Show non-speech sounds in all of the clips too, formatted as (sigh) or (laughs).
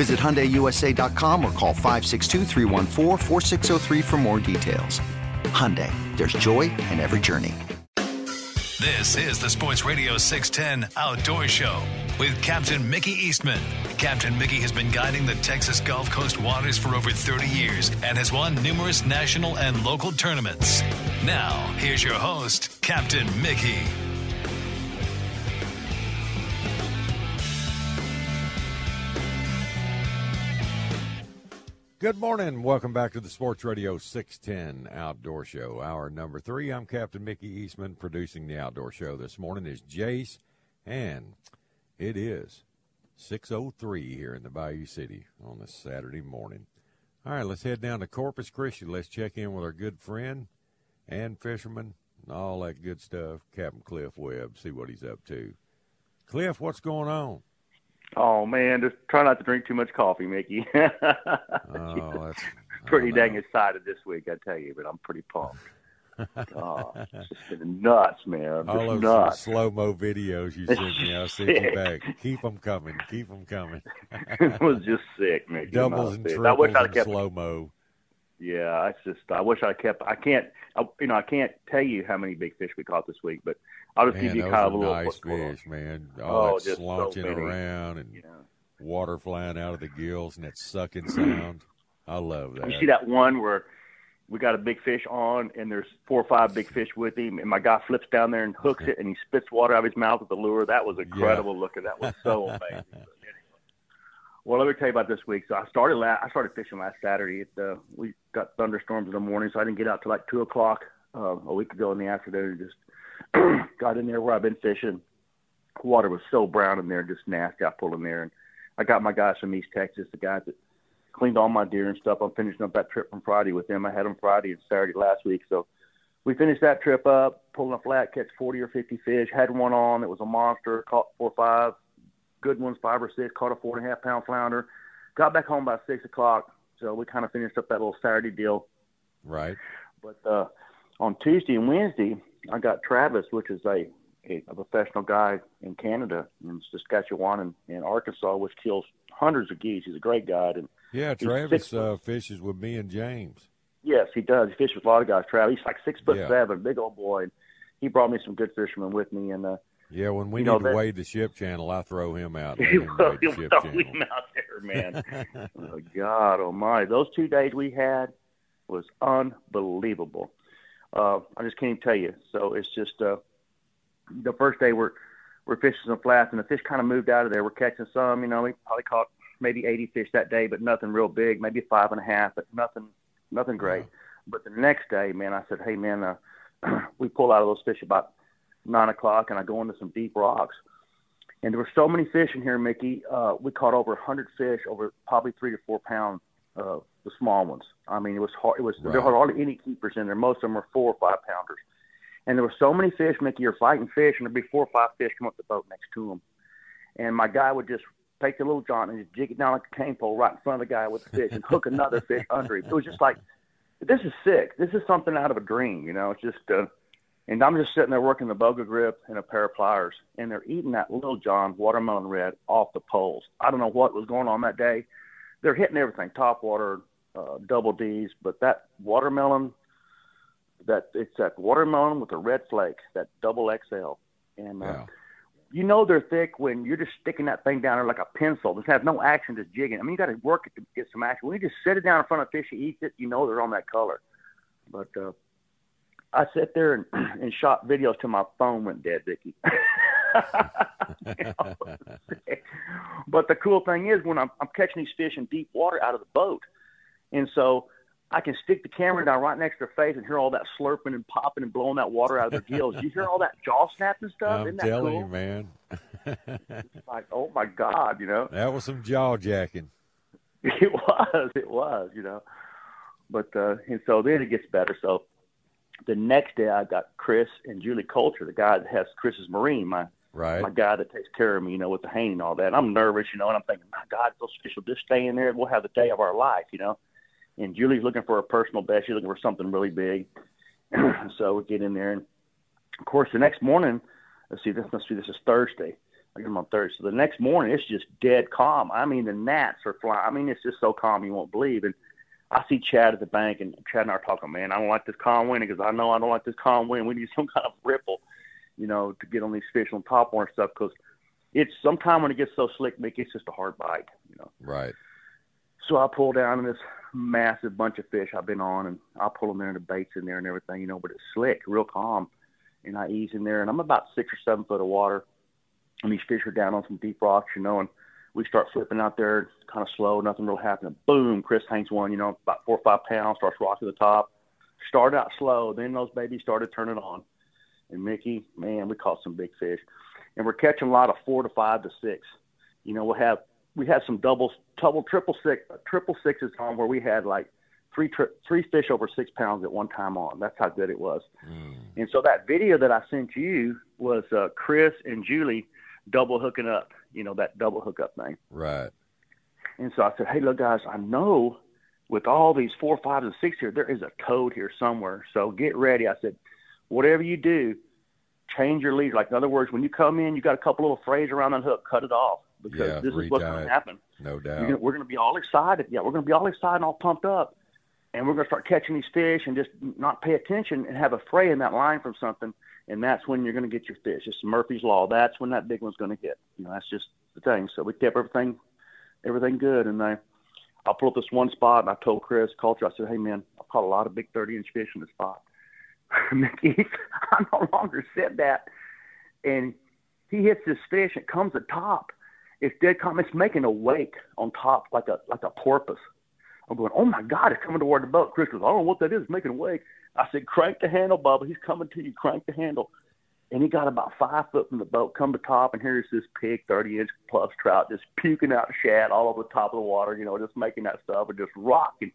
Visit HyundaiUSA.com or call 562 for more details. Hyundai, there's joy in every journey. This is the Sports Radio 610 Outdoor Show with Captain Mickey Eastman. Captain Mickey has been guiding the Texas Gulf Coast waters for over 30 years and has won numerous national and local tournaments. Now, here's your host, Captain Mickey. Good morning. Welcome back to the Sports Radio 610 Outdoor Show. Hour number three. I'm Captain Mickey Eastman. Producing the Outdoor Show this morning is Jace, and it is 6.03 here in the Bayou City on this Saturday morning. All right, let's head down to Corpus Christi. Let's check in with our good friend and fisherman and all that good stuff, Captain Cliff Webb, see what he's up to. Cliff, what's going on? Oh man, just try not to drink too much coffee, Mickey. (laughs) oh, that's pretty dang excited this week, I tell you. But I'm pretty pumped. (laughs) oh, it's just been nuts, man. All just those nuts. slow mo videos you sent me, I'll send you (laughs) back. Keep them coming. Keep them coming. it was just sick, Mickey. Doubles and triples I wish I'd kept slow mo. Yeah, I just I wish I kept. I can't. I, you know, I can't tell you how many big fish we caught this week, but I'll just Man, give you kind of a little. nice on. fish, man. All Oh, oh that just so around and Yeah. water flying out of the gills and that sucking sound. I love that. You see that one where we got a big fish on, and there's four or five big fish with him, and my guy flips down there and hooks it, and he spits water out of his mouth with the lure. That was (laughs) incredible looking. That was so (laughs) amazing. Well, let me tell you about this week. So I started la- I started fishing last Saturday. It, uh, we got thunderstorms in the morning, so I didn't get out till like two o'clock uh, a week ago in the afternoon. Just (clears throat) got in there where I've been fishing. Water was so brown in there, just nasty. I pulled in there, and I got my guys from East Texas, the guys that cleaned all my deer and stuff. I'm finishing up that trip from Friday with them. I had them Friday and Saturday last week, so we finished that trip up, pulling a flat, catch 40 or 50 fish. Had one on. It was a monster. Caught four or five good ones, five or six. Caught a four and a half pound flounder. Got back home by six o'clock. So we kind of finished up that little Saturday deal. Right. But uh, on Tuesday and Wednesday, I got Travis, which is a, a, a professional guy in Canada, in Saskatchewan and, and Arkansas, which kills hundreds of geese. He's a great guide. And Yeah, Travis uh, fishes with me and James. Yes, he does. He fishes with a lot of guys. Travis, he's like six foot Yeah. seven, big old boy. And he brought me some good fishermen with me, and uh, Yeah, when we You know, need to that- wade the ship channel, I throw him out. (laughs) He'll wade the ship throw channel. him out there, (laughs) man. oh, God Almighty, those two days we had was unbelievable. Uh, I just can't even tell you. So it's just uh, the first day we're we're fishing some flats, and the fish kind of moved out of there. We're catching some, you know, we probably caught maybe 80 fish that day, but nothing real big, maybe five and a half, but nothing nothing great. But the next day, man, I said, hey, man, uh, (clears throat) we pull out of those fish about nine o'clock, and I go into some deep rocks. And there were so many fish in here, Mickey. Uh, we caught over a 100 fish, over probably three to four pounds, uh, the small ones. I mean, it was hard. It was there were hardly any keepers in there. Most of them were four or five pounders. And there were so many fish, Mickey. You're fighting fish, and there'd be four or five fish come up the boat next to them. And my guy would just take the little John and just jig it down like a cane pole right in front of the guy with the fish and hook another fish under him. It was just like, this is sick. This is something out of a dream, you know. It's just, uh, and I'm just sitting there working the boga grip and a pair of pliers, and they're eating that little John watermelon red off the poles. I don't know what was going on that day. They're hitting everything, top water, uh, double D's, but that watermelon, that it's that watermelon with a red flake, that double XL, and uh, Yeah. you know they're thick when you're just sticking that thing down there like a pencil. Just have no action, just jigging. I mean, you got to work it to get some action. When you just set it down in front of fish, he eats it. You know they're on that color. But uh, I sat there and, (clears throat) and shot videos till my phone went dead, Vicky. (laughs) but the cool thing is when I'm, I'm catching these fish in deep water out of the boat, and so I can stick the camera down right next to their face and hear all that slurping and popping and blowing that water out of their gills. You hear all that jaw snapping stuff? I'm Isn't that telling cool? you, man. It's like, oh my God, you know. That was some jaw jacking. (laughs) It was, it was, you know. But uh and so then it gets better. So the next day I got Chris and Julie Coulter, the guy that has Chris's Marine, my Right. my guy that takes care of me, you know, with the Haynie and all that. And I'm nervous, you know, and I'm thinking, my God, those fish will just stay in there we'll have the day of our life, you know. And Julie's looking for a personal best. She's looking for something really big. (clears throat) so we get in there, and of course, the next morning, let's see, this must be this is Thursday. I get them on Thursday. So the next morning, it's just dead calm. I mean, the gnats are flying. I mean, it's just so calm you won't believe. And I see Chad at the bank, and Chad and I are talking, man, I don't like this calm wind because I know I don't like this calm wind. We need some (laughs) kind of ripple, you know, to get on these fish on top and stuff because it's sometime when it gets so slick, Mickey, it's just a hard bite, you know. Right. So I pull down in this massive bunch of fish I've been on, and I'll pull them there, and the bait's in there and everything, you know. But it's slick, real calm, and I ease in there, and I'm about six or seven foot of water, and these fish are down on some deep rocks, you know, and we start flipping out there, kind of slow, nothing real happening. Boom, Chris hangs one, you know, about four or five pounds, starts rocking the top. Started out slow, then those babies started turning on, and Mickey, man, we caught some big fish, and we're catching a lot of four to five to six. You know, we'll have we had some doubles, double, triple six, triple sixes on where we had like three tri- three fish over six pounds at one time on. That's how good it was. Mm. And so that video that I sent you was uh, Chris and Julie double hooking up. You know that double hookup thing. Right. And so I said, hey, look, guys, I know with all these four, five, and six here, there is a code here somewhere. So get ready. I said, whatever you do, change your lead. Like in other words, when you come in, you got a couple little frays around that hook, cut it off because Yeah, this is what's going to happen. No doubt. gonna, we're going to be all excited. Yeah, we're going to be all excited and all pumped up, and we're going to start catching these fish and just not pay attention and have a fray in that line from something, and that's when you're going to get your fish. It's Murphy's law. That's when that big one's going to hit. You know, that's just the thing. So we kept everything, everything good, and I, I pulled up this one spot, and I told Chris Coulter, I said, hey man, I caught a lot of big 30 inch fish in this spot. (laughs) Mickey, I no longer said that, and he hits this fish, it comes at top it's dead calm. It's making a wake on top like a like a porpoise. I'm going, oh my God, it's coming toward the boat. Chris goes, I don't know what that is, It's making a wake. I said, crank the handle, Bubba. He's coming to you. Crank the handle. And he got about five foot from the boat, come to top, and here's this pig, 30 inch plus trout, just puking out shad all over the top of the water, you know, just making that stuff and just rocking.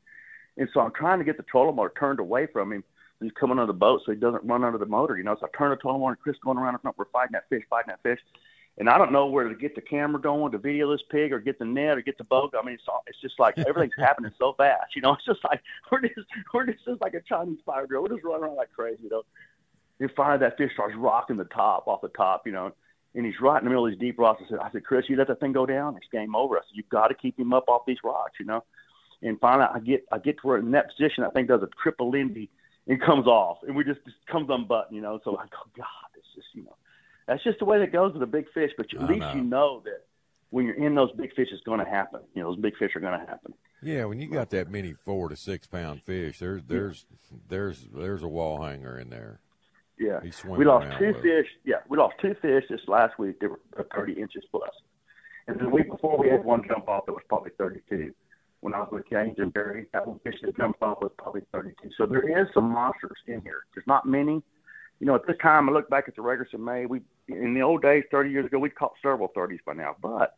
And so I'm trying to get the trolling motor turned away from him. He's coming under the boat so he doesn't run under the motor, you know. So I turn the trolling motor, and Chris going around in front. We're fighting that fish, fighting that fish and I don't know where to get the camera going to video this pig or get the net or get the boat. I mean, it's all, it's just like everything's (laughs) happening so fast, you know. It's just like (laughs) we're just we're just, just like a Chinese fire drill. We're just running around like crazy, you know. And finally, that fish starts rocking the top off the top, you know, and he's right in the middle of these deep rocks. I said, I said, Chris, you let that thing go down, it's game over. I said, you've got to keep him up off these rocks, you know. And finally, I get I get to where in that position, that thing does a triple Lindy and comes off, and we just, just comes unbuttoned, you know. So I go, oh, God, it's just you know that's just the way that goes with a big fish. But at least you know that when you're in those big fish, it's going to happen. You know, those big fish are going to happen. Yeah, when you got that many four to six pound fish, there's there's there's there's a wall hanger in there. Yeah, we lost two it. fish. Yeah, we lost two fish this last week. They were uh, 30 inches plus. plus, and the week before we had one jump off that was probably 32. When I was with James and Barry, that one fish that jumped off was probably 32. So there is some monsters in here. There's not many. You know, at this time, I look back at the Regis in May. We in the old days, 30 years ago, we caught several 30s by now, but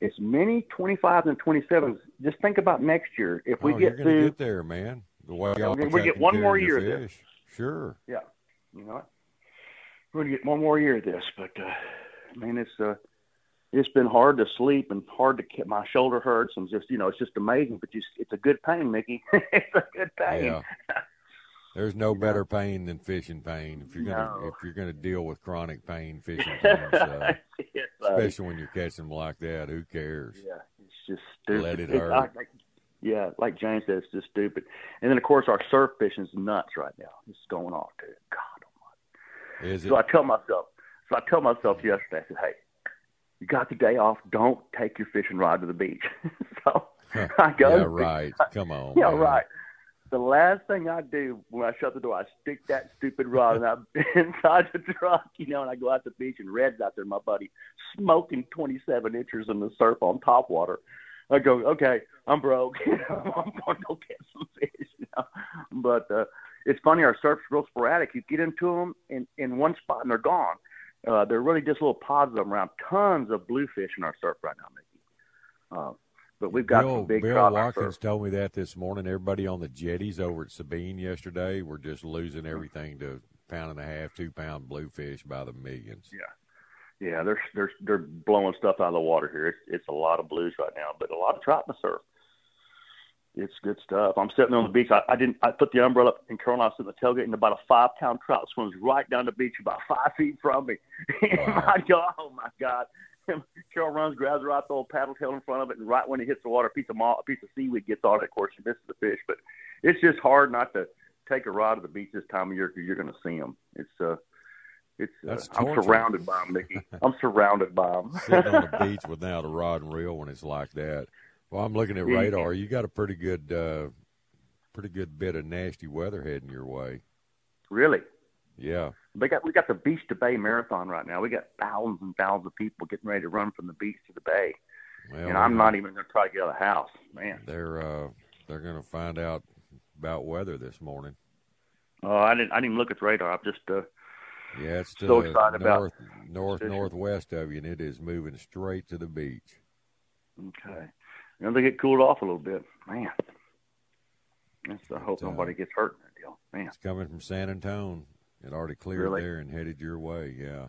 it's many 25s and 27s. Just think about next year. If we oh, get gonna get there, man. The way Yeah, y'all we're we get one more year of this. Sure. Yeah, you know, what? we're gonna get one more year of this, but uh, man, it's uh, it's been hard to sleep and hard to keep. My shoulder hurts and just you know, it's just amazing. But just it's a good pain, Mickey. (laughs) it's a good pain. Yeah. (laughs) There's no better pain than fishing pain. If you're gonna No. if you're gonna deal with chronic pain, (laughs) fishing pain, Yes, especially when you're catching them like that, who cares? yeah, it's just stupid. Let it hurt. like- like- yeah, like James said, it's just stupid. And then of course our surf fishing's nuts right now. It's going off, dude. God Is it? So I tell myself, So I tell myself yesterday, I said, hey, you got the day off. Don't take your fishing rod to the beach. (laughs) so I go. Yeah, right. Come on. (laughs) Yeah, man. right. The last thing I do when I shut the door, I stick that stupid rod and I'm (laughs) inside the truck, you know, and I go out to the beach and Red's out there, my buddy, smoking 27 inches in the surf on top water. I go, okay, I'm broke. (laughs) I'm going to go get some fish. You know? But uh, it's funny, our surf's real sporadic. You get into them in, in one spot and they're gone. Uh, they're really just little pods of them around. Tons of bluefish in our surf right now, Mickey. Uh, but we've got Bill, some big Bill trout in our Watkins surf. told me that this morning. Everybody on the jetties over at Sabine yesterday were just losing everything to pound and a half, two pound bluefish by the millions. Yeah. Yeah, they're they're they're blowing stuff out of the water here. It's it's a lot of blues right now, but a lot of trout in the surf. It's good stuff. I'm sitting on the beach. I, I didn't. I put the umbrella up in Carolina, sitting in the tailgate, and about a five pound trout swims right down the beach, about (laughs) five feet from me. (laughs) my God, oh my God! Carol runs, grabs her out the old paddle tail in front of it, and right when it hits the water, a piece of mall, a piece of seaweed gets on it. Of course, she misses the fish, but it's just hard not to take a rod to the beach this time of year because you're going to see them. It's uh, it's uh, I'm surrounded by them, Mickey. I'm surrounded by them. (laughs) Sitting on the (laughs) beach without a rod and reel when it's like that. Well, I'm looking at radar. You got a pretty good, uh, pretty good bit of nasty weather heading your way. really. Yeah. They got we got the beach to bay marathon right now. We got thousands and thousands of people getting ready to run from the beach to the bay, Well, and I'm not even going to try to get out of the house, man. They're uh, they're going to find out about weather this morning. Oh, I didn't I didn't look at the radar. I'm just uh, Yeah, it's So excited about north, north, northwest of you, and it is moving straight to the beach. okay. Know, they get cooled off a little bit, man. That's, I hope uh, nobody gets hurt in that deal, man. It's coming from San Antone. It already cleared Really? there and headed your way. Yeah.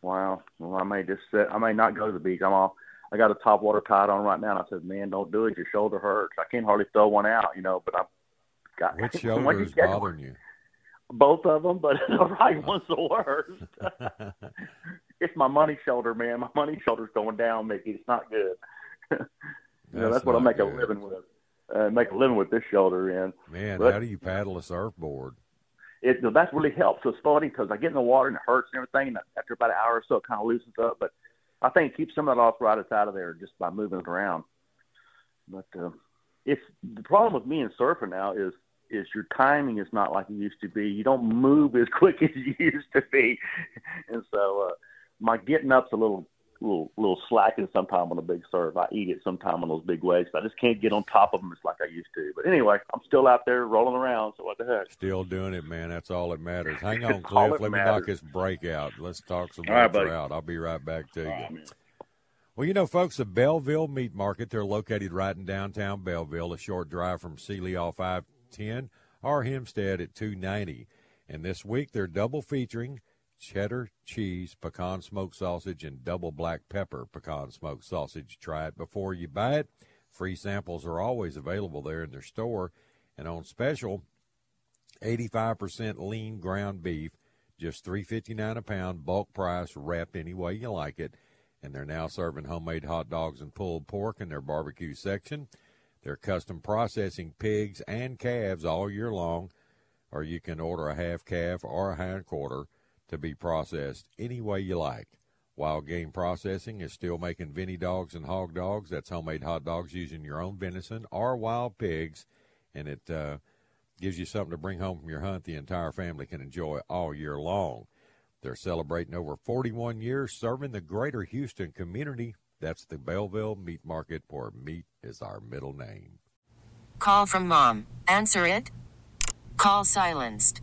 Wow. Well, I may just sit. I may not go to the beach. I'm all. I got a top water tied on right now, and I said, "Man, don't do it. Your shoulder hurts. I can't hardly throw one out, you know." But I've got Which (laughs) shoulder is bothering you? (laughs) both of them, but (laughs) the right one's the worst. it's my money shoulder, man. My money shoulder's going down, Mickey. It's not good. you know, that's what I make a living with. Uh, make a living with this shoulder, and Man, But- how do you paddle a surfboard? It that really helps. So it's funny because I get in the water and it hurts and everything. And after about an hour or so, it kind of loosens up. But I think it keeps some of that arthritis out of there just by moving it around. But uh, it's the problem with me in surfing now is is your timing is not like it used to be. You don't move as (laughs) quick as you used to be, and so uh, my getting up's a little little little slacking sometime on a big serve. I eat it sometime on those big waves. I just can't get on top of them just like I used to. But anyway, I'm still out there rolling around. So what the heck? Still doing it, man. That's all that matters. (laughs) Hang on, That's Cliff. that Let me knock this break out. Let's talk some All more right, buddy. I'll be right back to you. All right, man. Well, you know, folks, the Belleville Meat Market, they're located right in downtown Belleville, a short drive from Sealy off 510 or Hempstead at 290. And this week they're double featuring cheddar cheese pecan smoked sausage and double black pepper pecan smoked sausage. Try it before you buy it. Free samples are always available there in their store. And on special, 85% lean ground beef, just $3.59 a pound, bulk price, wrapped any way you like it. And they're now serving homemade hot dogs and pulled pork in their barbecue section. They're custom processing pigs and calves all year long, or you can order a half calf or a hind quarter to be processed any way you like. Wild Game Processing is still making Vinny dogs and hog dogs. That's homemade hot dogs using your own venison or wild pigs, and it uh, gives you something to bring home from your hunt the entire family can enjoy all year long. They're celebrating over 41 years serving the greater Houston community. That's the Belleville Meat Market, where meat is our middle name. Call from mom. Answer it. Call silenced.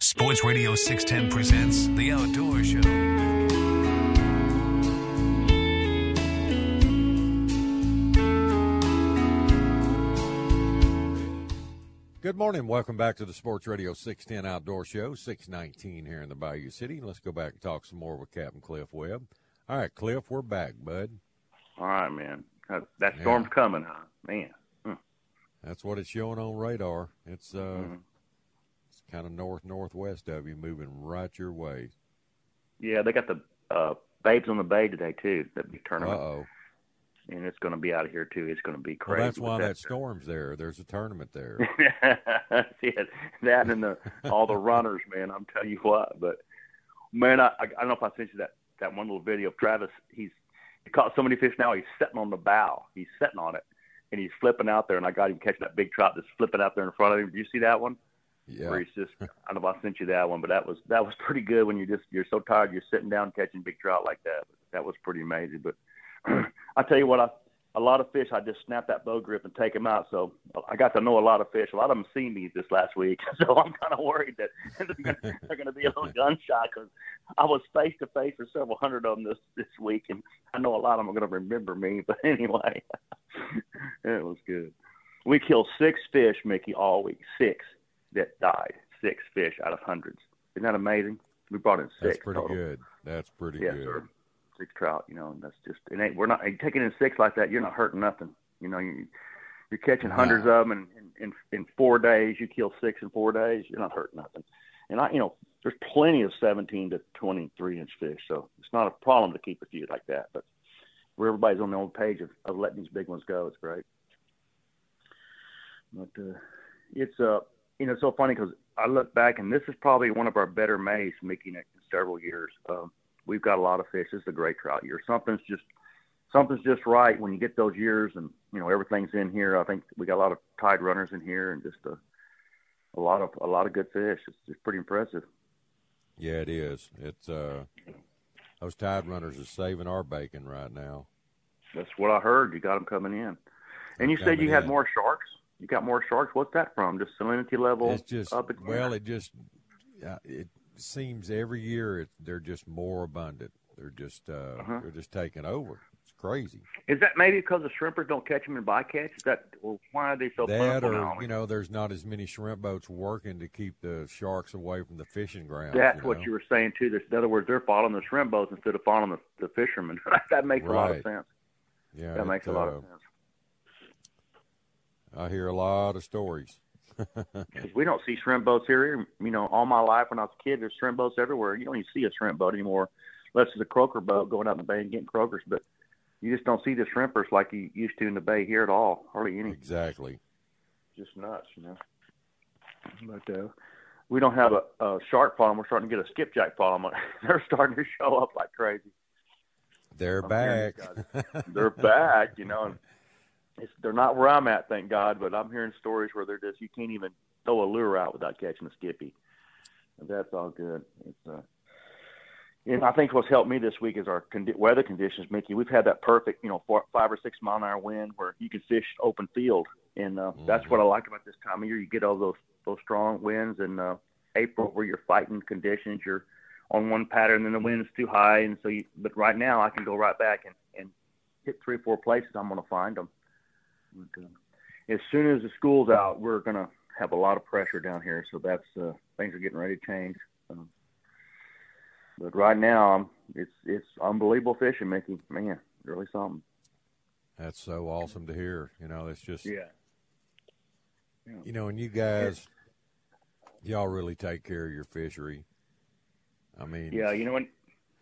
Sports Radio 610 presents The Outdoor Show. Good morning. Welcome back to the Sports Radio 610 Outdoor Show, 619 here in the Bayou City. Let's go back and talk some more with Captain Cliff Webb. All right, Cliff, we're back, bud. All right, man. That, that storm's Yeah. coming, huh? Man. Hmm. That's what it's showing on radar. It's uh, Mhm. Kind of north northwest of you, moving right your way. Yeah, they got the uh, Babes on the Bay today too. That big Uh tournament, oh. and it's going to be out of here too. It's going to be Well, crazy. that's why with that storm's there. There's a tournament there. (laughs) That's it. That and the all the runners, man. I'm telling you what. But man, I, I I don't know if I sent you that that one little video of Travis. He's he caught so many fish now. He's sitting on the bow. He's sitting on it, and he's flipping out there. And I got him catching that big trout that's flipping out there in front of him. Do you see that one? Yeah. Where he's just I don't know if I sent you that one, but that was that was (laughs) pretty good when you just you're so tired you're sitting down catching big trout like that. That was pretty amazing. But (clears throat) I tell you what, I a lot of fish I just snap that bow grip and take them out. So I got to know a lot of fish. A lot of them see me this last week, (laughs) so I'm kind of worried that (laughs) they're going to be a little gun shy because I was face to face with several hundred of them this this week, and I know a lot of them are going to remember me. But anyway, it was good. We killed six fish, Mickey, all week. Six that died. Six fish out of hundreds. Isn't that amazing? We brought in six. That's pretty total. good. That's pretty Yes, good. sir. Six trout, you know, and that's just it ain't. We're not taking in six like that. You're not hurting nothing. You know, you, you're catching hundreds of them, and in, in in four days you kill six in four days. You're not hurting nothing. And I, you know, there's plenty of 17 to 23 inch fish, so it's not a problem to keep a few like that. But where everybody's on the old page of, of letting these big ones go, it's great. But uh, it's uh, you know, it's so funny because I look back, and this is probably one of our better Mays, Mickey, in several years. Um, we've got a lot of fish. This is a great trout year. Something's just something's just right when you get those years, and you know everything's in here. I think we got a lot of tide runners in here, and just a a lot of a lot of good fish. It's just pretty impressive. Yeah, it is. It's uh, those tide runners are saving our bacon right now. That's what I heard. You got them coming in, and you said you had more sharks. You got more sharks. What's that from? Just salinity level It's just up again? well, it just uh, it seems every year it, they're just more abundant. They're just uh, Uh-huh. they're just taking over. It's crazy. Is that maybe because the shrimpers don't catch them in bycatch? Is that or why are they so that or now? you know, there's not as many shrimp boats working to keep the sharks away from the fishing grounds. That's you what you were saying too. There's, in other words, they're following the shrimp boats instead of following the, the fishermen. (laughs) that makes a lot of sense. Yeah, That makes a lot of sense. I hear a lot of stories. (laughs) Because we don't see shrimp boats here. You know, all my life when I was a kid, there's shrimp boats everywhere. You don't even see a shrimp boat anymore, unless it's a croaker boat going out in the bay and getting croakers. But you just don't see the shrimpers like you used to in the bay here at all. Hardly any. Exactly. Just nuts, you know. But uh, we don't have a, a shark problem. We're starting to get a skipjack problem. (laughs) They're starting to show up like crazy. They're I'm back. (laughs) they're back, you know. And it's, they're not where I'm at, thank God. But I'm hearing stories where they're just you can't even throw a lure out without catching a skippy. That's all good. It's uh, and I think what's helped me this week is our condi- weather conditions, Mickey. We've had that perfect, you know, four, five or six mile an hour wind where you can fish open field, and uh, that's what I like about this time of year. You get all those those strong winds in uh, April where you're fighting conditions. You're on one pattern, and the wind's too high, and so. You, but right now, I can go right back and and hit three or four places. I'm going to find them. But, uh, as soon as the school's out, we're going to have a lot of pressure down here. So that's uh, things are getting ready to change. Um, but right now, um, it's it's unbelievable fishing, Mickey. Man, really something. That's so awesome to hear. You know, it's just Yeah. you know, and you guys, y'all really take care of your fishery. I mean, Yeah, you know when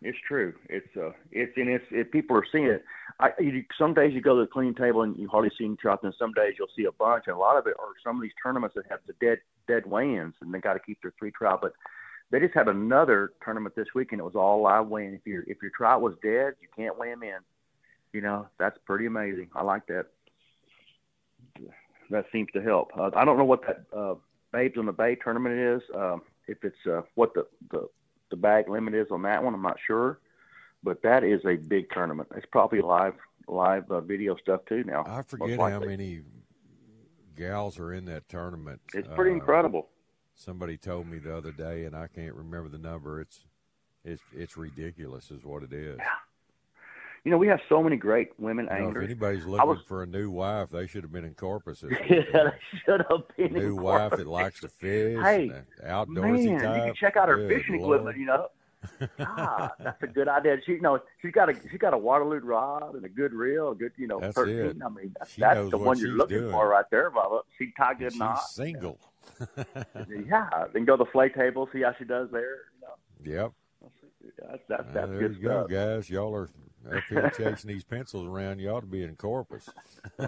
It's true. It's uh, it's and it's it, people are seeing it. I you, some days you go to the clean table and you hardly see any trout, and some days you'll see a bunch. And a lot of it are some of these tournaments that have the dead dead weigh-ins, and they got to keep their three trout. But they just had another tournament this week, and it was all live weighing. If your if your trout was dead, you can't weigh him in. You know that's pretty amazing. I like that. That seems to help. Uh, I don't know what that uh, Babes on the Bay tournament is. Um, if it's uh, what the, the the bag limit is on that one, I'm not sure, but that is a big tournament. It's probably live live uh, video stuff too now. I forget how many gals are in that tournament. It's pretty uh, incredible. Somebody told me the other day, and I can't remember the number. It's it's it's ridiculous, is what it is. Yeah. You know, we have so many great women anglers. If anybody's looking was, for a new wife, they should have been in Corpus. (laughs) yeah, they should have been. New wife that likes to fish, hey, outdoorsy man, type. you can check out her Good fishing Lord. equipment. You know, ah, that's a good idea. She, you know, she's got a she's got a Waterloo rod and a good reel, a good, you know, That's thirteen. it. I mean, that's, She that's the one you're looking doing. for right there, Bubba. She tie good She's knot. single. Yeah, then go to the flay table, see how she does there. You know, Yep. that's that's, that's there good you go, guys. Y'all are up here chasing these pencils around. You ought to be in Corpus. (laughs)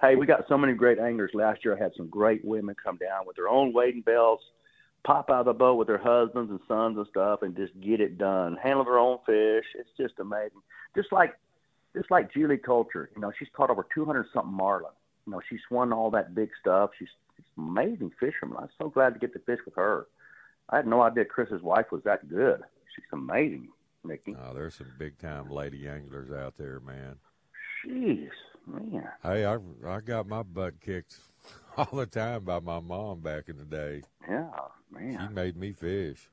hey, we got so many great anglers. Last year, I had some great women come down with their own wading belts, pop out of the boat with their husbands and sons and stuff, and just get it done. Handle their own fish. It's just amazing. Just like, just like Julie Coulter. You know, she's caught over 200 something marlin. You know, she's won all that big stuff. She's, she's an amazing fisherman. I'm so glad to get to fish with her. I had no idea Chris's wife was that good. She's amazing, Mickey. Oh, there's some big time lady anglers out there, man. Jeez, man. Hey, I I got my butt kicked (laughs) all the time by my mom back in the day. Yeah, man. She made me fish.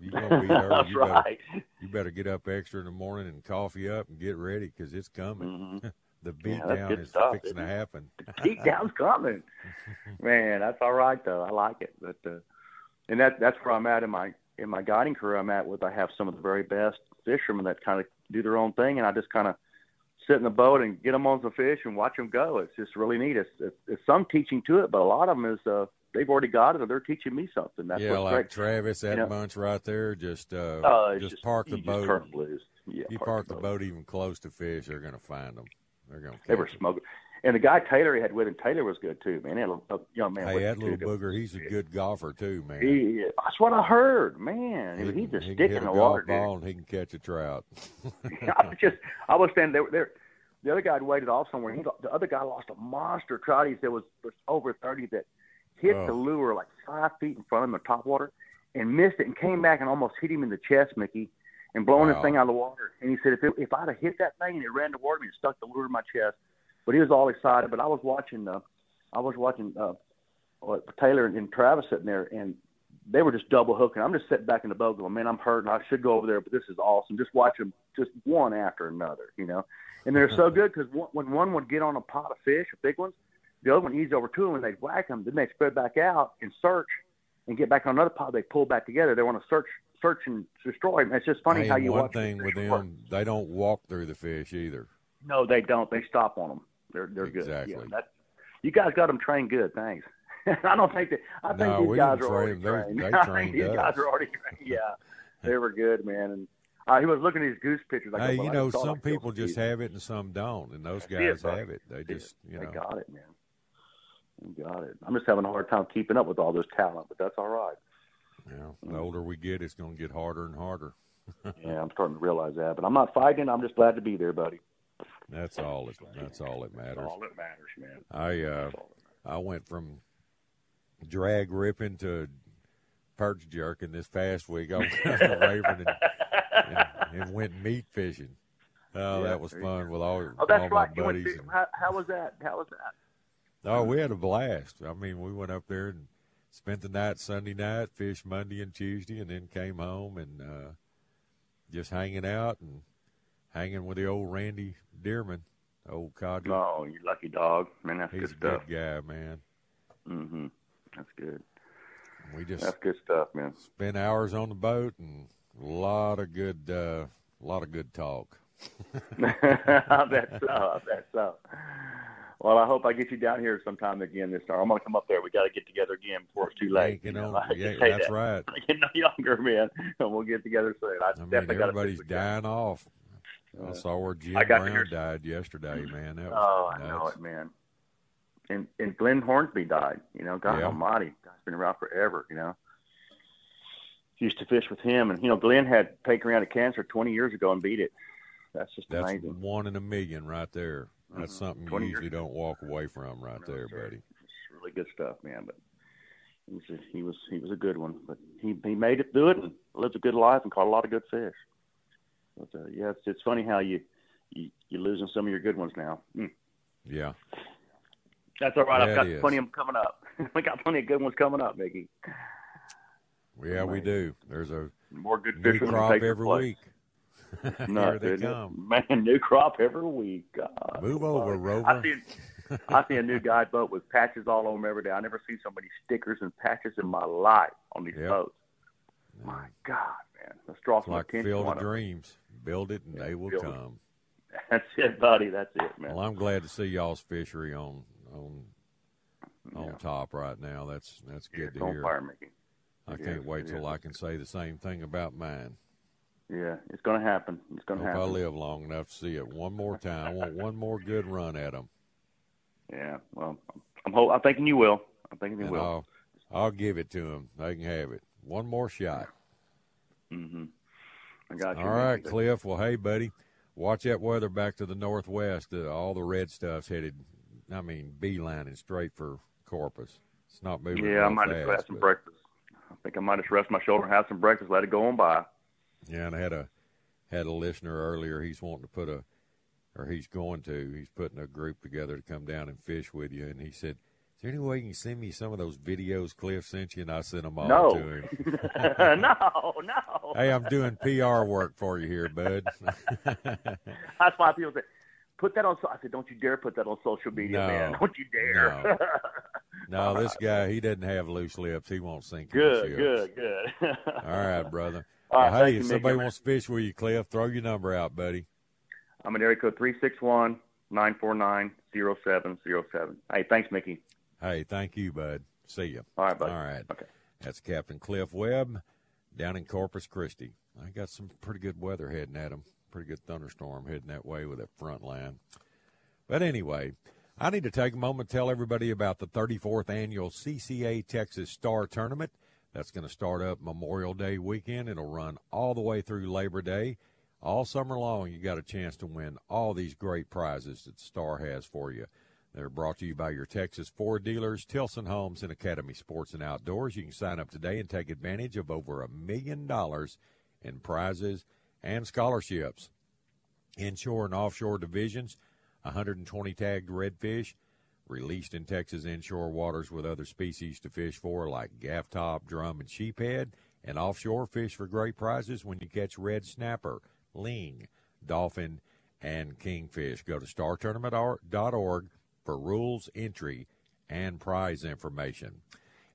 You gonna beat (laughs) her? That's you better right. you better get up extra in the morning and coffee up and get ready because it's coming. Mhm. (laughs) the beat Yeah, down is stuff, fixing to happen. Heat down's coming. Man, that's all right though. I like it. But uh, and that that's where I'm at in my in my guiding career. I'm at with I have some of the very best fishermen that kind of do their own thing, and I just kind of sit in the boat and get them on some fish and watch them go. It's just really neat. It's, it's, it's some teaching to it, but a lot of them is uh, they've already got it or they're teaching me something. That's yeah, like great. Travis, that You know? bunch right there, just uh, Uh, it's just, park the boat. Just turn loose. Yeah, you park the boat even close to fish, they're gonna find them. They're gonna. They were smoking. And the guy Taylor he had with him, Taylor was good too, man. He had a, a young man Hey, that little too. booger, he's a good golfer too, man. He, that's what I heard, man. He he's a he stick in the water, dude. ball and he can catch a trout. (laughs) I was just, I was standing there. there the other guy had waited off somewhere. He, the other guy lost a monster trout. He said was, was over thirty that hit the Oh. lure like five feet in front of him in top water and missed it and came back and almost hit him in the chest, Mickey, and blowing Wow. this thing out of the water. And he said if it, if I'd have hit that thing and it ran toward me and stuck the lure in my chest, but he was all excited. But I was watching, uh, I was watching uh, Taylor and Travis sitting there and. They were just double hooking. I'm just sitting back in the boat going, man, I'm hurting. I should go over there, but this is awesome. Just watch them, just one after another, you know. And they're so good because when one would get on a pot of fish, a big one, the other one eased over to them and they'd whack them. Then they spread back out and search and get back on another pot. They pull back together. They want to search, search and destroy them. It's just funny Hey, how you one watch thing with fish work. them, they don't walk through the fish either. No, they don't. They stop on them. They're they're Exactly. good. Yeah, that, you guys got them trained good. Thanks. (laughs) I don't think that. I think no, these guys are already them. trained. They- they (laughs) I think these guys are already trained. (laughs) Yeah, they were good, man. And uh, he was looking at these goose pictures. I go, Hey, well, you know, some I'd people just have it and some don't, and those That's it, guys have it. They it. just, you they know, got it, man. They got it. I'm just having a hard time keeping up with all this talent, but that's all right. know, the older we get, it's going to get harder and harder. Yeah, I'm starting to realize that, but I'm not fighting. I'm just glad to be there, buddy. That's all. That, that's all that That's matters. all that matters, man. I uh, I went from drag ripping to perch jerking this past week. I was (laughs) to Raven and, and, and went meat fishing. Oh, Yeah, that was fun with all, Oh, all that's my right. You went buddies. to, and- how, how was that? How was that? Oh, we had a blast. I mean, we went up there and spent the night Sunday night, fished Monday and Tuesday, and then came home and uh, just hanging out and hanging with the old Randy Dearman, old codger. Oh, you lucky dog, man. That's He's good a good guy, man. Mm-hmm. That's good. We just That's good stuff, man. spent hours on the boat and a lot of good, uh, a lot of good talk. (laughs) I bet so. I bet so. Well, I hope I get you down here sometime again this time. I'm gonna come up there. We got to get together again before it's too late. You know, yeah, that's that. right. (laughs) I get no younger, man, and (laughs) we'll get together soon. I, I mean, everybody's dying off. I saw where Jim I got Brown hear- died yesterday, man. That was Oh, I know it, man. And and Glenn Hornsby died. You know, God Yeah. Almighty, guy's been around forever. You know, used to fish with him, and you know, Glenn had pancreatic cancer 20 years ago and beat it. That's just That's amazing. one in a million right there. That's Mhm. something you usually years. don't walk away from right No, there, sir. buddy. It's really good stuff, man. But he was a, he was he was a good one. But he he made it through it and lived a good life and caught a lot of good fish. But uh, yeah, it's it's funny how you you you're losing some of your good ones now. Mm. Yeah. That's all right. Yeah, I've got plenty of them coming up. (laughs) we got plenty of good ones coming up, Mickey. Yeah, we do. There's a More good new crop every place. week. (laughs) No, Here they dude, come. Man, new crop every week. God, Move over, Rover. I see, I see a new guide boat with patches all over them every day. I never seen so many stickers and patches in my life on these Yep. boats. My God, man, let's draw It's some like attention. Field of? Dreams. Build it and they will build it. come. (laughs) That's it, buddy. That's it, man. Well, I'm glad to see y'all's fishery on on on Yeah. top right now. That's that's Yeah, good to hear. fire, Mickey. I It can't is, wait till is. I can say the same thing about mine. Yeah, it's going to happen. It's going to Hope I happen. live long enough to see it one more time. I want one more good run at them, Yeah. Well, I'm ho- I'm thinking you will. I'm thinking you and will. I'll I'll give it to them. They can have it. One more shot. Mm-hmm. I got you. All right, Cliff. Well, hey, buddy, watch that weather back to the northwest. Uh, all the red stuff's headed. I mean, beelining straight for Corpus. It's not moving. Yeah, I might just fast, have some breakfast. I think I might just rest my shoulder, and have some breakfast, let it go on by. Yeah, and I had a had a listener earlier. He's wanting to put a, or he's going to. He's putting a group together to come down and fish with you. And he said, "Is there any way you can send me some of those videos Cliff sent you?" And I sent them all No. to him. (laughs) (laughs) no, no. hey, I'm doing PR work for you here, bud. (laughs) That's why people say, put that on. So- I said, don't you dare put that on social media, No. man. Don't you dare. no, this guy he doesn't have loose lips. He won't sink. in good, good, good. All right, brother. All right, well, hey, you, if Mickey. somebody wants to fish with you, Cliff, throw your number out, buddy. I'm at area code three six one nine four nine zero seven zero seven. Hey, thanks, Mickey. Hey, thank you, bud. See you. All right, buddy. All right. Okay. That's Captain Cliff Webb down in Corpus Christi. I got some pretty good weather heading at him. Pretty good thunderstorm heading that way with that front line. But anyway, I need to take a moment to tell everybody about the 34th annual CCA Texas Star Tournament. That's going to start up Memorial Day weekend. It'll run all the way through Labor Day. All summer long, you got a chance to win all these great prizes that Star has for you. They're brought to you by your Texas Ford dealers, Tilson Homes, and Academy Sports and Outdoors. You can sign up today and take advantage of over a million dollars in prizes and scholarships. Inshore and offshore divisions, 120 tagged redfish, released in Texas inshore waters with other species to fish for, like gaff top, drum, and sheephead, and offshore fish for great prizes when you catch red snapper, ling, dolphin, and kingfish. Go to startournament.org for rules, entry, and prize information.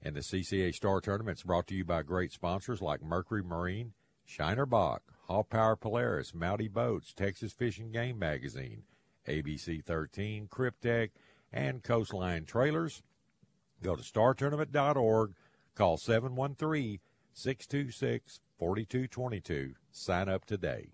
And the CCA Star Tournament is brought to you by great sponsors like Mercury Marine, Shiner Bock, Hall Power Polaris, Mountie Boats, Texas Fish and Game Magazine, ABC 13, Kryptek, and Coastline Trailers. Go to startournament.org, call 713 626 4222. Sign up today.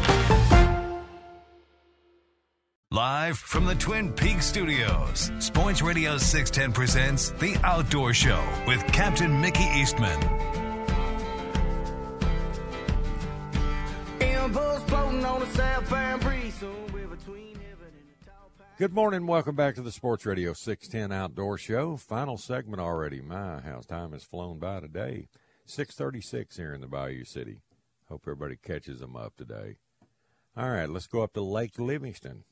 Live from the Twin Peaks studios, Sports Radio 610 presents The Outdoor Show with Captain Mickey Eastman. Good morning. Welcome back to the Sports Radio 610 Outdoor Show. Final segment already. My, how time has flown by today. 636 here in the Bayou City. Hope everybody catches them up today. All right, let's go up to Lake Livingston,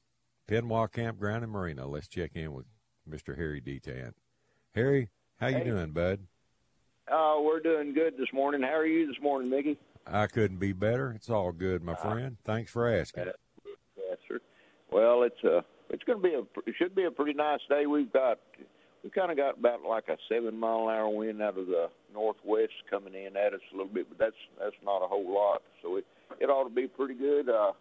Penwa Campground and Marina. Let's check in with Mr. Harry Detant. Harry, how you Hey. doing, bud? Uh, we're doing good this morning. How are you this morning, Mickey? I couldn't be better. It's all good, my friend. Thanks for asking. Yes, sir. Well, it's uh it's going to be a it should be a pretty nice day. We've got we kind of got about like a seven mile an hour wind out of the northwest coming in at us a little bit, but that's that's not a whole lot. So it it ought to be pretty good. Uh,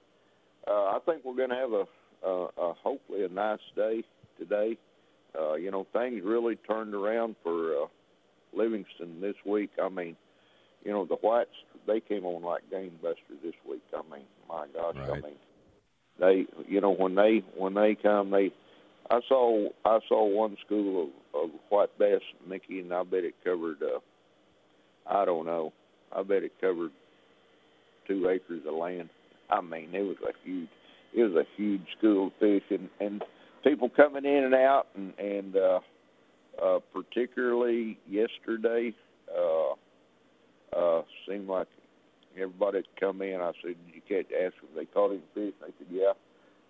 uh, I think we're going to have a, a, a hopefully a nice day today. Uh, you know, things really turned around for uh, Livingston this week. I mean, you know, the whites they came on like gangbusters this week. I mean, my gosh, I mean, they you know when they when they come they I saw I saw one school of, of white bass, Mickey, and I bet it covered uh, I don't know, I bet it covered two acres of land. I mean, it was a huge it was a huge school of fish, and and people coming in and out, and and uh, uh, particularly yesterday, uh, uh, seemed like everybody that come in. I said, "Did you catch?" Asked them, they caught any fish. They said, "Yeah."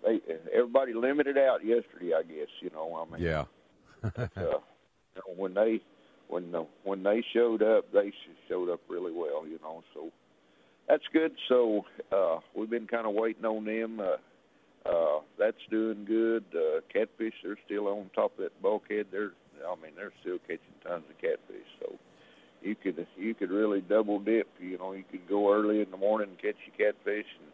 They everybody limited out yesterday. I guess you know. I mean, Yeah. uh, (laughs) you know, when they when the, when they showed up, they showed up really well. You know, so that's good. So uh, we've been kind of waiting on them. Uh, uh, that's doing good. Uh, catfish, they're still on top of that bulkhead. They're, I mean, they're still catching tons of catfish. So you could you could really double dip. You know, you could go early in the morning and catch your catfish, and,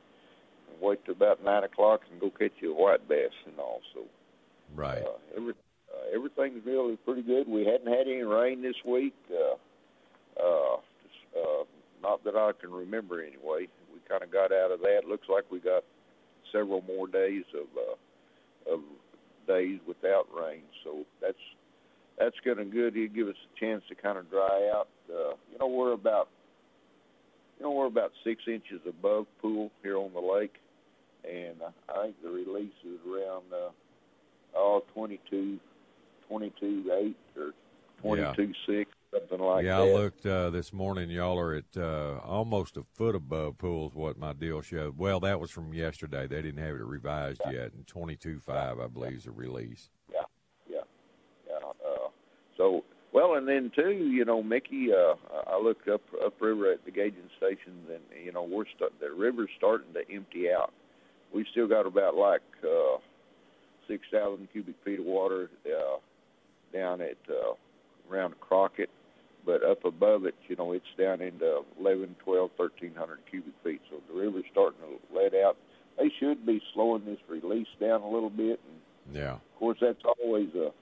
and wait till about nine o'clock and go catch you a white bass and all. So Right. uh, every, uh, everything's really pretty good. We hadn't had any rain this week. Uh, uh, uh, not that I can remember anyway. We kind of got out of that. Looks like we got several more days of uh, of days without rain. So that's that's going to good. It'll give us a chance to kind of dry out. Uh, you know, we're about you know we're about six inches above pool here on the lake, and I think the release is around. Uh, oh, 22, 22 8 or Yeah. 22 6, something like yeah, that. I looked uh, this morning. Y'all are at uh, almost a foot above pools. What my deal showed. Well, that was from yesterday. They didn't have it revised yet. And twenty two five, I believe, is the release. Yeah, yeah, yeah. Uh, so, well, and then too, you know, Mickey, uh, I looked up upriver at the gauging stations, and you know, we're st- the river's starting to empty out. We still got about like uh, six thousand cubic feet of water uh, down at uh, around Crockett, but up above it, you know, it's down into eleven, twelve, thirteen hundred cubic feet. So the river's starting to let out. They should be slowing this release down a little bit, and Yeah. of course, that's always a,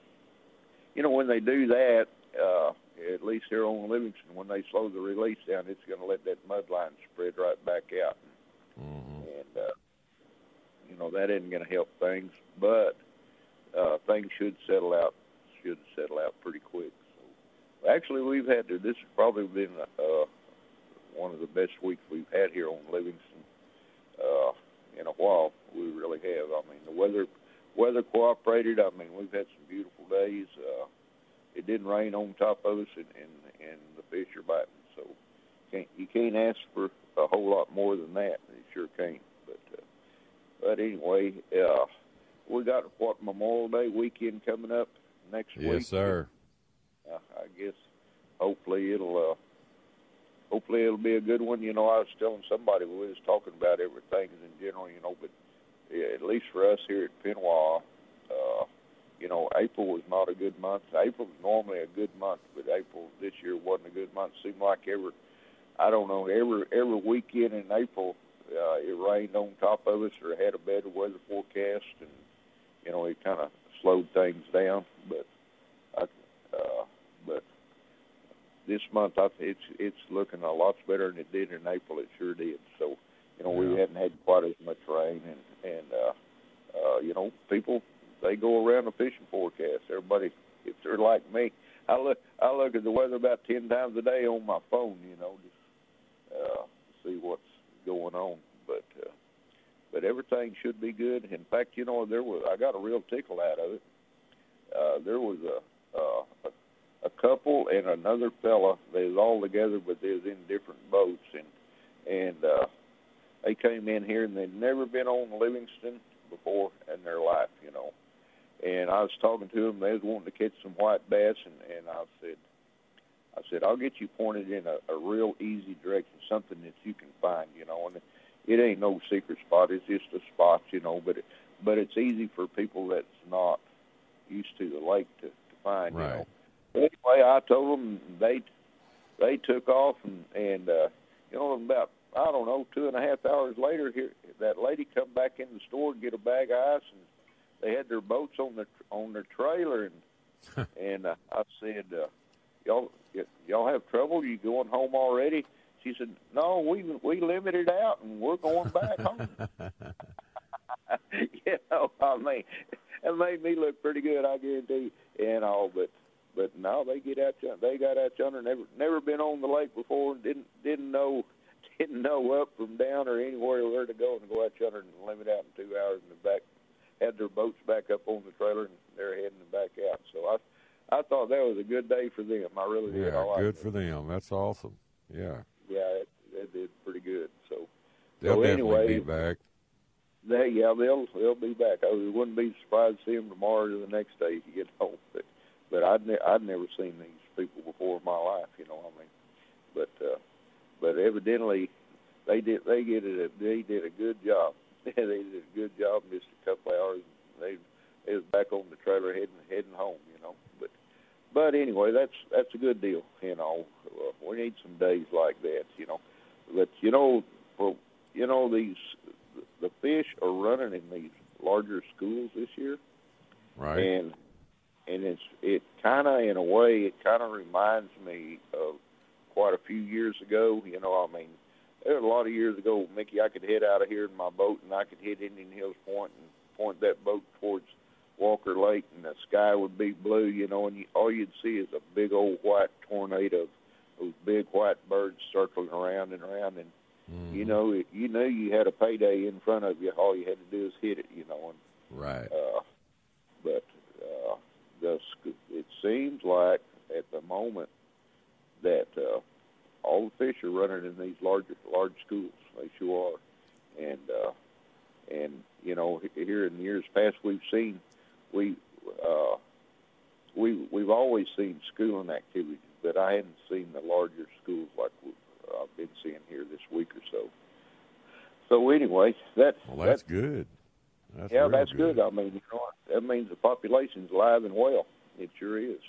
you know, when they do that, uh, at least here on Livingston, when they slow the release down, it's going to let that mud line spread right back out, Mm-hmm. and uh, you know that isn't going to help things. But uh, things should settle out, should settle out pretty quick. Actually, we've had to, this has probably been uh, one of the best weeks we've had here on Livingston uh, in a while. We really have. I mean, the weather weather cooperated. I mean, we've had some beautiful days. Uh, it didn't rain on top of us, and and, and the fish are biting. So can't you can't ask for a whole lot more than that. You sure can't. But uh, but anyway, uh, we got what Memorial Day weekend coming up next week. Yes, sir. Uh, I guess hopefully it'll uh, hopefully it'll be a good one. You know, I was telling somebody we was talking about everything in general. You know, but yeah, at least for us here at Penwa, uh, you know, April was not a good month. April's normally a good month, but April this year wasn't a good month. Seemed like every I don't know every every weekend in April uh, it rained on top of us or had a better weather forecast, and you know it kind of slowed things down. But I, uh, but this month I, it's it's looking a lot better than it did in April. It sure did. So you know we Yeah. hadn't had quite as much rain, and and uh, uh, you know, people they go around the fishing forecast. Everybody, if they're like me, I look I look at the weather about ten times a day on my phone. You know, just uh, see what's going on. But uh, but everything should be good. In fact, you know, there was I got a real tickle out of it. Uh, there was a, uh, a a couple and another fella. They was all together, but they was in different boats, and and uh, they came in here and they'd never been on Livingston before in their life, you know. And I was talking to them. They was wanting to catch some white bass, and and I said, I said, I'll get you pointed in a, a real easy direction, something that you can find, you know. And it ain't no secret spot. It's just a spot, you know. But it, but it's easy for people that's not used to the lake to, to find, Right. you know. Anyway, I told them they they took off, and and uh, you know about I don't know two and a half hours later, here that lady come back in the store and get a bag of ice, and they had their boats on the on their trailer, and (laughs) and uh, I said, uh, y'all y- y'all have trouble? You going home already? She said, no, we we limited out, and we're going back home. (laughs) (laughs) you know, I mean, it made me look pretty good, I guarantee. you, And all, but but no, they get out. yonder- They got out yonder. Never never been on the lake before. Didn't didn't know (laughs) didn't know up from down or anywhere where to go and go out yonder and limit out in two hours and back. Had their boats back up on the trailer and they're heading back out. So I I thought that was a good day for them. I really did. I Yeah, liked good it. for them. That's awesome. Yeah, Yeah, it, it did pretty good. So they'll so definitely anyway, be back. They, yeah, they'll they'll be back. Oh, I wouldn't be surprised to see them tomorrow or the next day if you get home. But (laughs) but I'd ne- I'd never seen these people before in my life. You know, I mean, but uh, but evidently they did they did it. A, they did a good job. (laughs) they did a good job. Just a couple hours, they they was back on the trailer heading heading home. You know, but but anyway, that's that's a good deal. You know, uh, we need some days like that. You know, but you know, for you know these the fish are running in these larger schools this year, Right. and and it's it kind of in a way it kind of reminds me of quite a few years ago. You know, I mean, there was a lot of years ago, Mickey. I could head out of here in my boat, and I could hit Indian Hills Point and point that boat towards Walker Lake, and the sky would be blue. You know, and you, all you'd see is a big old white tornado of those big white birds circling around and around, and Mm-hmm. you know, it- you knew you had a payday in front of you. All you had to do is hit it. You know, and Right. uh, the it seems like at the moment that uh, all the fish are running in these larger large schools. They sure are, and uh, and you know here in years past we've seen we uh, we we've always seen schooling activities, but I hadn't seen the larger schools like I've been seeing here this week or so. So anyway, that Well, that's good. That's yeah, that's good. I mean, you know, that means the population's alive and well. It sure is.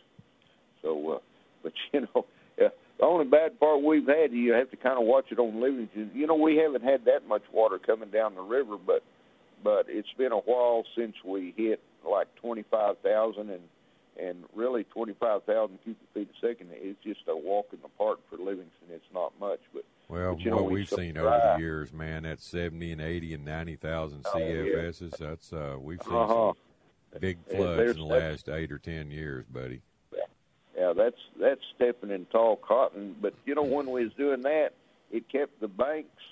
So, uh, (laughs) but you know, yeah, the only bad part we've had, you have to kind of watch it on Livingston. You know, we haven't had that much water coming down the river, but but it's been a while since we hit like twenty five thousand and and really twenty five thousand cubic feet a second. It's just a walk in the park for Livingston. It's not much, but Well, you know, what we we've seen over the years, man, that's seventy and eighty and ninety thousand Oh, yeah. That's uh, we've seen Uh-huh. some big floods in the last eight or ten years, buddy. Yeah, that's that's stepping in tall cotton. But you know, when we was doing that, it kept the banks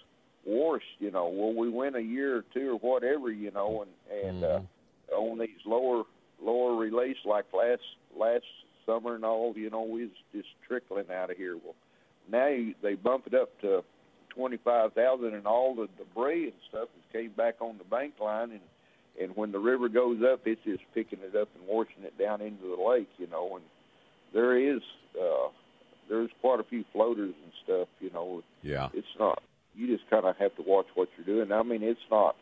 washed. You know, well, we went a year or two or whatever. You know, and and uh, on these lower lower release like last last summer and all. You know, we was just trickling out of here. Well, now you, they bump it up to twenty five thousand, and all the debris and stuff has came back on the bank line and. And when the river goes up, it's just picking it up and washing it down into the lake, you know. And there is uh there's quite a few floaters and stuff you know Yeah. it's not you just kind of have to watch what you're doing i mean it's not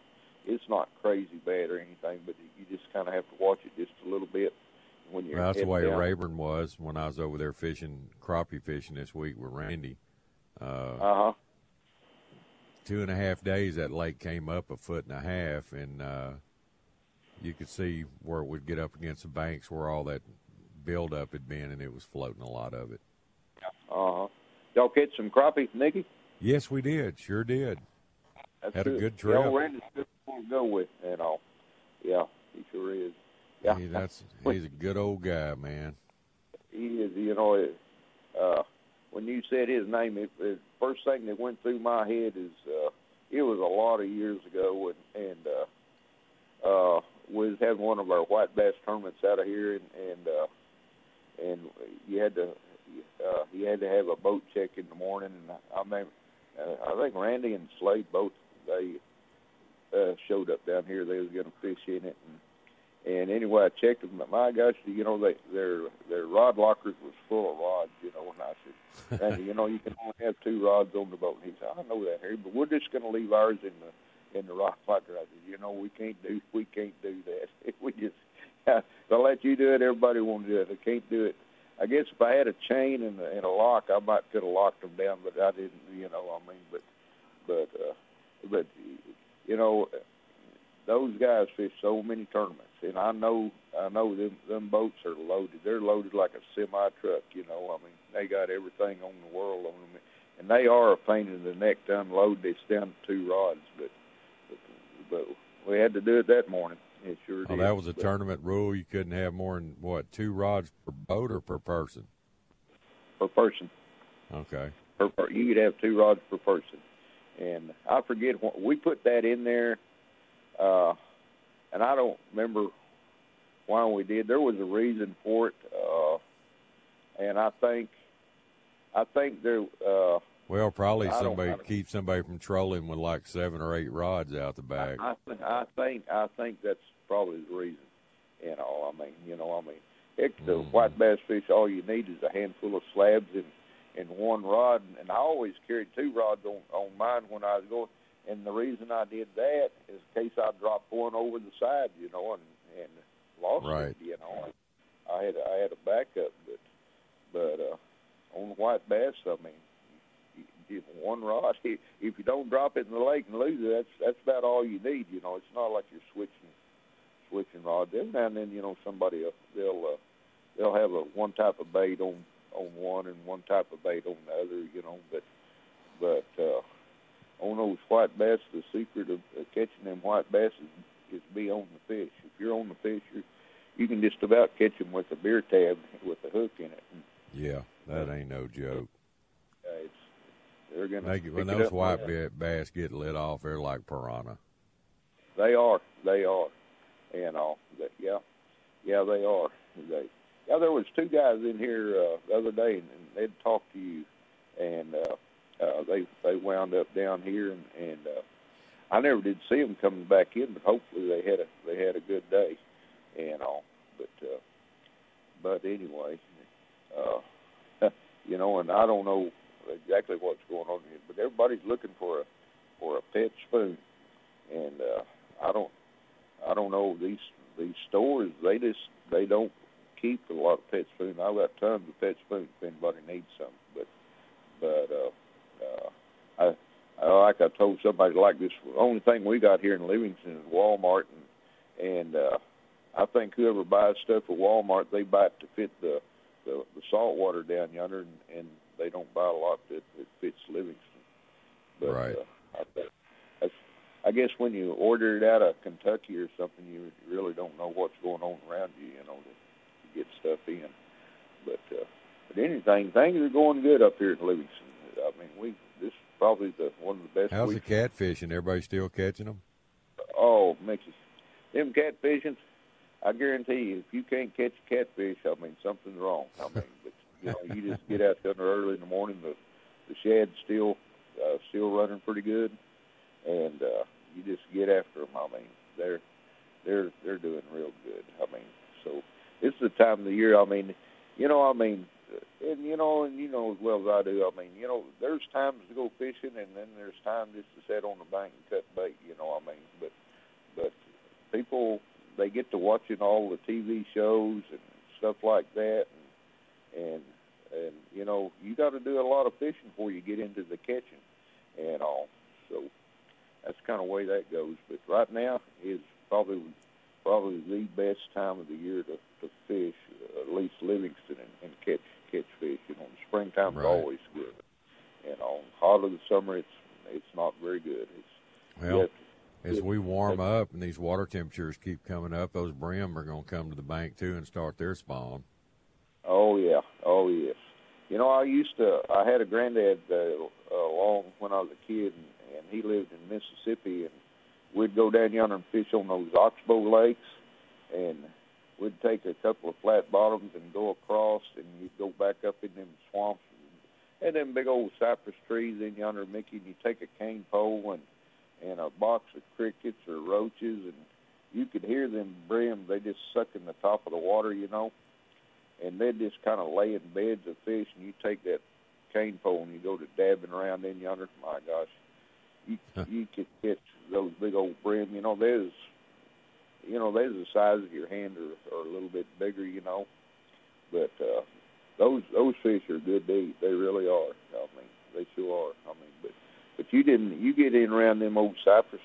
it's not crazy bad or anything but you just kind of have to watch it just a little bit when you're that's the way down. Rayburn was when I was over there fishing crappie fishing this week with Randy. Uh, uh-huh two and a half days, that lake came up a foot and a half, and uh, you could see where it would get up against the banks where all that buildup had been, and it was floating a lot of it. uh-huh y'all catch some crappie Mickey Yes, we did. Sure did. That's Had a good trip. Y'all good one to go with and all yeah, he sure is. Yeah, He, that's (laughs) he's a good old guy, man. he is. You know, it, uh, when you said his name, it, it first thing that went through my head is uh, it was a lot of years ago, and and uh, uh, we was having one of our white bass tournaments out of here, and and uh, and you had to uh, you had to have a boat check in the morning, and I, I mean, uh, I think Randy and Slade both they uh, showed up down here. They was going to fish in it, and and anyway, I checked them. My gosh, you know, they their their rod lockers was full of rods. You know, and I said, Randy, you know, you can only have two rods on the boat. And he said, I know that, Harry, but we're just going to leave ours in the in the rod locker. I said, you know, we can't do we can't do that. (laughs) we just (laughs) I'll let you do it. Everybody won't do it. I can't do it. I guess if I had a chain and a, and a lock, I might could have locked them down, but I didn't. You know, I mean, but but uh, but you know, those guys fish so many tournaments, and I know I know them them boats are loaded. They're loaded like a semi truck. You know, I mean, they got everything on the world on them, and they are a pain in the neck to unload this down to two rods. But but, but we had to do it that morning. It sure Oh, did. that was a But- tournament rule. You couldn't have more than what two rods per boat or per person. per person. Okay. Per, per, you could have two rods per person, and I forget what we put that in there, uh, and I don't remember why we did. There was a reason for it, uh, and I think, I think there. Uh, Well, probably I somebody keep somebody from trolling with like seven or eight rods out the back. I, I think I think that's probably the reason. You know, I mean, you know, I mean, heck, the Mm-hmm. white bass fish, all you need is a handful of slabs and and one rod. And I always carried two rods on on mine when I was going. And the reason I did that is in case I dropped one over the side, you know, and and lost Right. it. You know, I had I had a backup, but but uh, on the white bass, I mean, you- you- one rod. (laughs) If you don't drop it in the lake and lose it, that's that's about all you need. You know, it's not like you're switching switching rods. Every now and then, you know, somebody will they'll uh, they'll have a one type of bait on on one and one type of bait on the other. You know, but but uh, on those white bass, the secret of, of catching them white bass is, is be on the fish. If you're on the fish, you you can just about catch them with a beer tab with a hook in it. Yeah, that ain't no joke. uh, it's they're gonna They, when those white well. bass get lit off, they're like piranha. They are. They are. And all. That, yeah. Yeah, they are. They. Yeah, there was two guys in here uh, the other day, and, and they'd talk to you, and uh, uh, they they wound up down here, and, and uh, I never did see them coming back in, but hopefully they had a they had a good day, and all. But uh, but anyway, uh, (laughs) you know, and I don't know exactly what's going on here, but everybody's looking for a for a pet spoon, and uh, I don't I don't know these these stores they just they don't keep a lot of pet spoons. I've got tons of pet spoons if anybody needs some, but but uh, uh, I, I like I told somebody like this. The only thing we got here in Livingston is Walmart, and and uh, I think whoever buys stuff at Walmart they buy it to fit the the, the salt water down yonder, and, and they don't buy a lot that, that fits Livingston. But, Right. Uh, I, that's, I guess when you order it out of Kentucky or something, you really don't know what's going on around you, you know, to, to get stuff in. But uh, but anything, things are going good up here in Livingston. I mean, we this is probably the one of the best. How's the weeks catfishing? Everybody still catching them? Oh, Mickey, them catfishing, I guarantee you, if you can't catch a catfish, I mean, something's wrong. I mean, (laughs) but you know, you just get out there early in the morning. The the shad's still uh, still running pretty good, and uh, you just get after them. I mean, they're they're they're doing real good. I mean, so this is the time of the year. I mean, you know, I mean, and you know, and you know as well as I do. I mean, you know, there's times to go fishing, and then there's time just to sit on the bank and cut bait. You know, I mean, but but people they get to watching all the TV shows and stuff like that, and and and you know you got to do a lot of fishing before you get into the catching and all. So that's kind of way that goes. But right now is probably probably the best time of the year to to fish, at least Livingston, and, and catch catch fish. You know, springtime's Right. always good. You know, hot of the summer, it's it's not very good. It's Well, as we warm up and these water temperatures keep coming up, those brim are going to come to the bank too and start their spawn. Oh yeah, oh yes. You know, I used to. I had a granddad uh, uh, long when I was a kid, and, and he lived in Mississippi, and we'd go down yonder and fish on those oxbow lakes, and we'd take a couple of flat bottoms and go across, and you'd go back up in them swamps and them big old cypress trees in yonder, Mickey. And you take a cane pole and and a box of crickets or roaches, and you could hear them brim. They just sucking the top of the water, you know, and they'd just kind of lay in beds of fish, and you take that cane pole and you go to dabbing around in yonder. My gosh, you you could catch those big old brim. You know, there's you know, they're the size of your hand or, or a little bit bigger, you know. But uh, those those fish are good to eat. They really are. I mean, they sure are. I mean, but but you didn't. You get in around them old cypress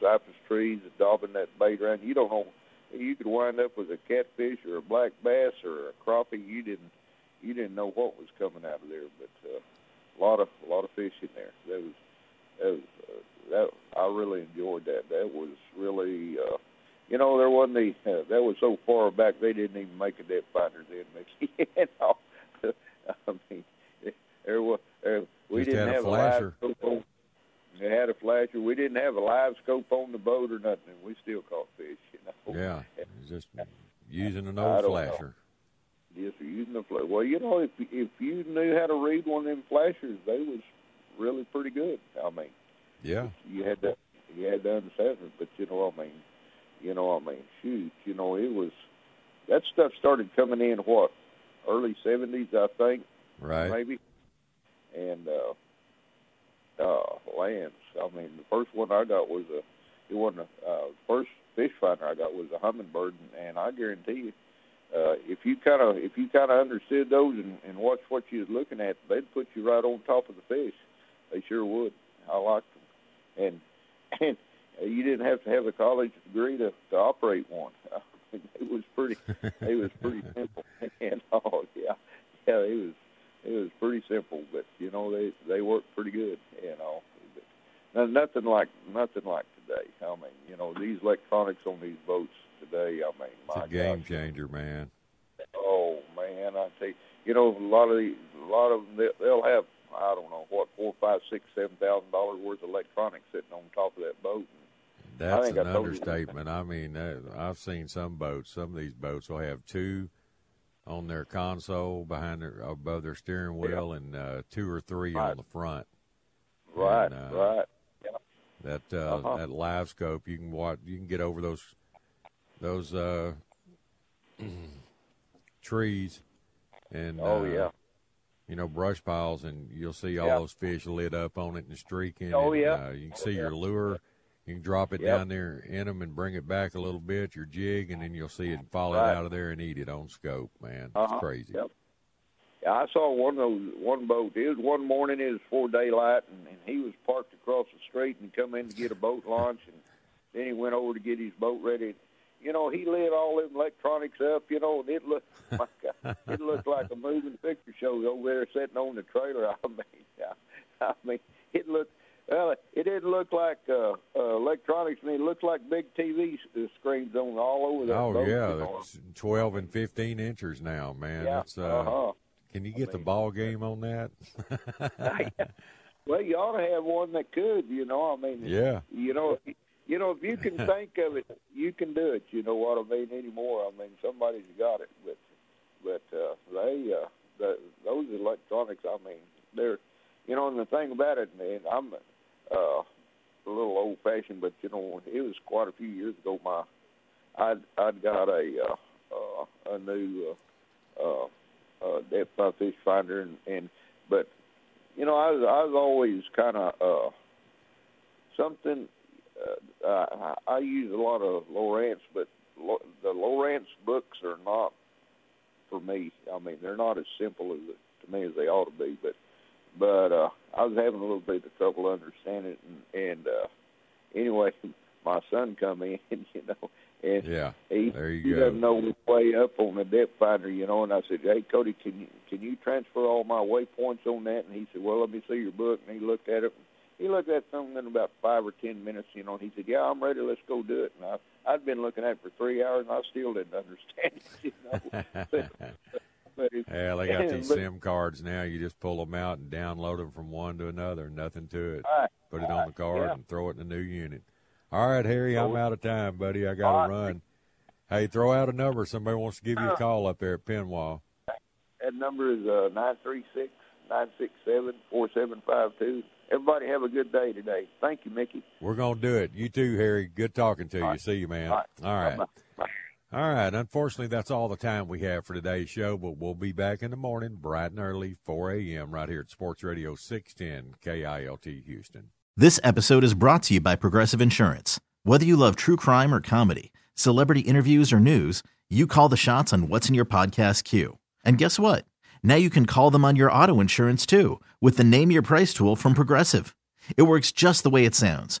cypress trees daubing that bait around. You don't know. You could wind up with a catfish or a black bass or a crappie. You didn't. You didn't know what was coming out of there. But uh, a lot of a lot of fish in there. That was that was uh, that. I really enjoyed that. That was really. Uh, you know, there wasn't the (laughs) uh, that was so far back they didn't even make a depth finder then, Mickey. (laughs) you know, (laughs) I mean, there was uh, we Just didn't had a have flasher. LiveScope on. They had a flasher. We didn't have a LiveScope on the boat or nothing. and We still caught fish. You know. Yeah, just using an old don't know. flasher. Yes, using the flash. Well, you know, if if you knew how to read one of them flashers, they was really pretty good. I mean, Yeah, you had to you had to understand it, but you know, what I mean, you know, I mean, shoot, you know, it was that stuff started coming in what early seventies, I think, right. maybe, and uh, uh, lambs. I mean, the first one I got was a it wasn't a uh, first fish finder I got was a Humminbird, and, and I guarantee you. Uh, if you kind of if you kind of understood those and, and watched what you was looking at, they'd put you right on top of the fish. They sure would. I liked them, and (laughs) and you didn't have to have a college degree to to operate one. (laughs) it was pretty. It was pretty (laughs) simple. (laughs) And oh yeah, yeah, it was it was pretty simple. But you know they they worked pretty good. You know, but nothing like nothing like today. I mean, you know these electronics on these boats today. I mean, It's my a game gosh. changer, man. Oh man, I tell you, you know, a lot of the, a lot of them, they- they'll have, I don't know, what four, five, six, seven thousand dollars worth of electronics sitting on top of that boat. That's an I told you. understatement. I mean, uh, I've seen some boats. Some of these boats will have two on their console behind their above their steering wheel, and uh, two or three Right. on the front. Right, And, uh, right. Yeah. That uh, Uh-huh. that LiveScope, you can watch. You can get over those those uh, (clears throat) trees and Oh uh, yeah. you know brush piles, and you'll see all Yeah. those fish lit up on it and streaking. Oh, and, yeah. Uh, you can see your lure. You can drop it Yep. down there in them and bring it back a little bit, your jig, and then you'll see it fall Right. it out of there and eat it on scope. Man, it's Uh-huh. crazy. Yep. Yeah, I saw one of those one boat. It was one morning. It was before daylight, and, and he was parked across the street and come in to get a boat (laughs) launch, and then he went over to get his boat ready. You know, he lit all them electronics up. You know, and it looked, (laughs) my God, it looked like a moving picture show over there sitting on the trailer. (laughs) I mean, I, I mean, it looked. Well, it didn't look like uh, uh, electronics. I mean, it looked like big TV uh, screens on all over that Oh boat. yeah, you know. twelve and fifteen inches now, man. Yeah, It's, uh, uh-huh. Can you get the ball game on that? (laughs) Well, you ought to have one that could. You know, I mean, Yeah. You know, you know, if you can (laughs) think of it, you can do it. You know what I mean? Anymore, I mean, somebody's got it. But, but uh, they, uh, the, those electronics. I mean, they're, you know, and the thing about it, and I'm uh, a little old fashioned, but you know, it was quite a few years ago. My, I'd, I'd got a, uh, uh, a new. Uh, uh, uh, depth by fish finder, and, and but you know, I was I was always kind of uh, something. Uh, I, I use a lot of Lowrance, but Lo- the Lowrance books are not for me. I mean, they're not as simple as to me as they ought to be. But but uh, I was having a little bit of trouble understanding it, and, and uh, anyway, (laughs) my son come in, (laughs) you know, and Yeah, he, there you he go. doesn't know his way up on the depth finder, you know. And I said, "Hey, Cody, can you can you transfer all my waypoints on that?" And he said, "Well, let me see your book." And he looked at it. he looked at something in about five or ten minutes, you know, and he said, "Yeah, I'm ready. Let's go do it." And I, I'd been looking at it for three hours, and I still didn't (laughs) understand it. You know, Yeah, they got these (laughs) SIM cards now. You just pull them out and download them from one to another. Nothing to it. Right, Put it on the card yeah. and throw it in the new unit. All right, Harry, I'm out of time, buddy. I got to run. Hey, throw out a number. Somebody wants to give you a Uh. call up there at Penwa. That number is uh, nine three six nine six seven four seven five two. Everybody have a good day today. Thank you, Mickey. We're going to do it. You too, Harry. Good talking to you. All right. See you, man. All right. All right. All right. Unfortunately, that's all the time we have for today's show, but we'll be back in the morning, bright and early, 4 a.m., right here at Sports Radio 610 KILT Houston. This episode is brought to you by Progressive Insurance. Whether you love true crime or comedy, celebrity interviews or news, you call the shots on what's in your podcast queue. And guess what? Now you can call them on your auto insurance too with the Name Your Price tool from Progressive. It works just the way it sounds.